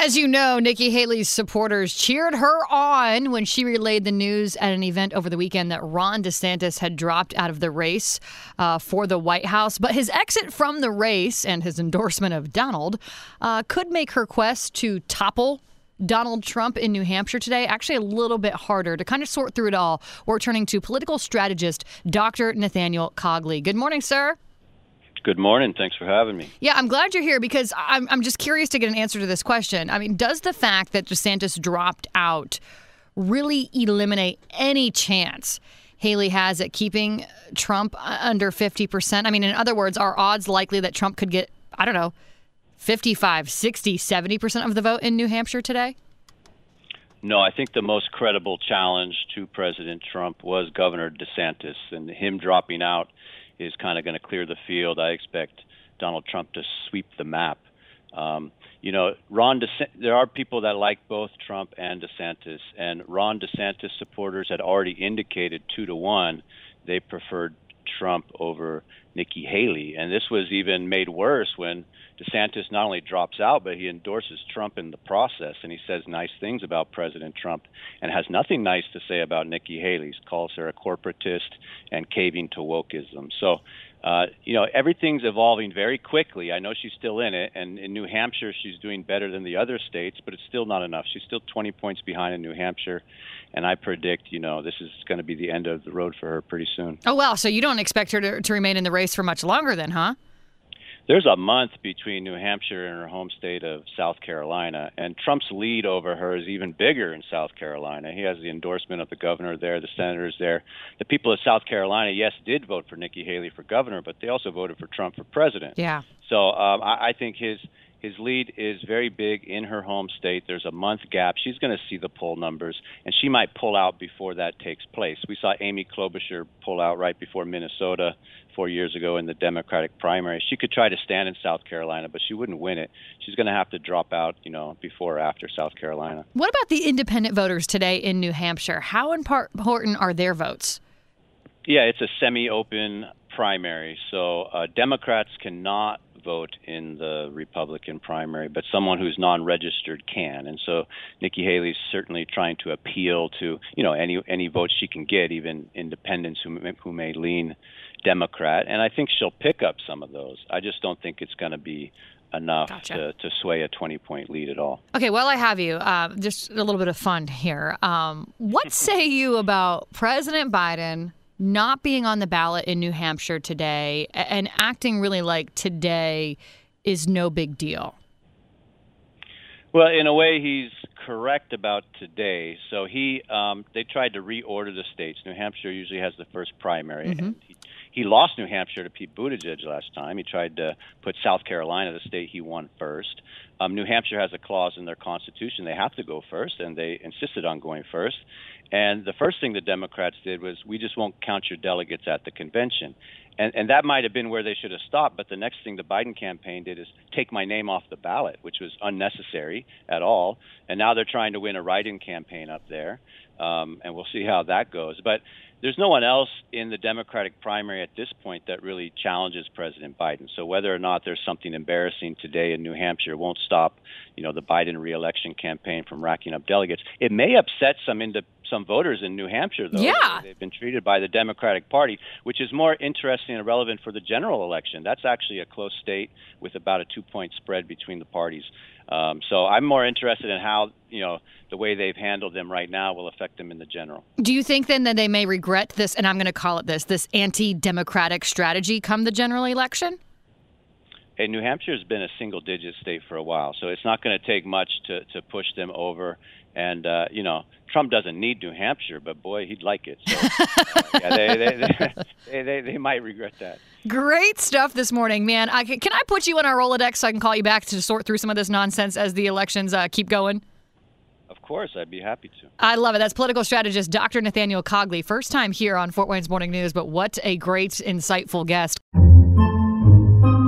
As you know, Nikki Haley's supporters cheered her on when she relayed the news at an event over the weekend that Ron DeSantis had dropped out of the race uh, for the White House. But his exit from the race and his endorsement of Donald uh, could make her quest to topple Donald Trump in New Hampshire today actually a little bit harder to kind of sort through it all. We're turning to political strategist Dr. Nathaniel Cogley. Good morning, sir. Good morning. Thanks for having me. Yeah, I'm glad you're here because I'm, I'm just curious to get an answer to this question. I mean, does the fact that DeSantis dropped out really eliminate any chance Haley has at keeping Trump under 50%? I mean, in other words, are odds likely that Trump could get, I don't know, 55, 60, 70% of the vote in New Hampshire today? No, I think the most credible challenge to President Trump was Governor DeSantis, and him dropping out is kind of going to clear the field. I expect Donald Trump to sweep the map. Um, you know, Ron DeSantis, there are people that like both Trump and DeSantis, and Ron DeSantis supporters had already indicated two to one they preferred Trump over Nikki Haley. And this was even made worse when DeSantis not only drops out, but he endorses Trump in the process. And he says nice things about President Trump and has nothing nice to say about Nikki Haley. He calls her a corporatist and caving to wokeism. So uh, you know, everything's evolving very quickly. I know she's still in it, and in New Hampshire, she's doing better than the other states, but it's still not enough. She's still 20 points behind in New Hampshire, and I predict, you know, this is going to be the end of the road for her pretty soon. Oh, well, So you don't expect her to, to remain in the race for much longer, then, huh? There's a month between New Hampshire and her home state of South Carolina, and Trump's lead over her is even bigger in South Carolina. He has the endorsement of the governor there, the senators there. The people of South Carolina, yes, did vote for Nikki Haley for governor, but they also voted for Trump for president. Yeah. So um, I, I think his his lead is very big in her home state. There's a month gap. She's going to see the poll numbers, and she might pull out before that takes place. We saw Amy Klobuchar pull out right before Minnesota four years ago in the Democratic primary. She could try to stand in South Carolina, but she wouldn't win it. She's going to have to drop out, you know, before or after South Carolina. What about the independent voters today in New Hampshire? How important are their votes? Yeah, it's a semi-open primary, so uh, Democrats cannot vote in the Republican primary, but someone who's non-registered can. And so Nikki Haley's certainly trying to appeal to you know any any votes she can get, even independents who who may lean Democrat. And I think she'll pick up some of those. I just don't think it's going to be enough gotcha. to, to sway a 20 point lead at all. Okay, well, I have you. Uh, just a little bit of fun here. Um, what say you about President Biden not being on the ballot in New Hampshire today and acting really like today is no big deal? Well, in a way, he's correct about today. So he, um, they tried to reorder the states. New Hampshire usually has the first primary. Mm-hmm. He, he lost New Hampshire to Pete Buttigieg last time. He tried to put South Carolina, the state he won first. Um, New Hampshire has a clause in their constitution they have to go first, and they insisted on going first. And the first thing the Democrats did was, we just won't count your delegates at the convention. And, and that might have been where they should have stopped. But the next thing the Biden campaign did is take my name off the ballot, which was unnecessary at all. And now they're trying to win a write-in campaign up there, um, and we'll see how that goes. But there's no one else in the Democratic primary at this point that really challenges President Biden. So whether or not there's something embarrassing today in New Hampshire won't stop, you know, the Biden reelection campaign from racking up delegates. It may upset some into some voters in New Hampshire, though. Yeah. They've been treated by the Democratic Party, which is more interesting and relevant for the general election. That's actually a close state with about a two-point spread between the parties. Um, so I'm more interested in how you know the way they've handled them right now will affect them in the general. Do you think then that they may regret this, and I'm going to call it this, this anti-democratic strategy come the general election? Hey, New Hampshire has been a single-digit state for a while, so it's not going to take much to to push them over. And uh, you know, Trump doesn't need New Hampshire, but boy, he'd like it. So, uh, yeah, they, they, they, they, they might regret that. Great stuff this morning, man. I, can I put you in our Rolodex so I can call you back to sort through some of this nonsense as the elections uh, keep going? Of course, I'd be happy to. I love it. That's political strategist Dr. Nathaniel Cogley. First time here on Fort Wayne's Morning News, but what a great, insightful guest.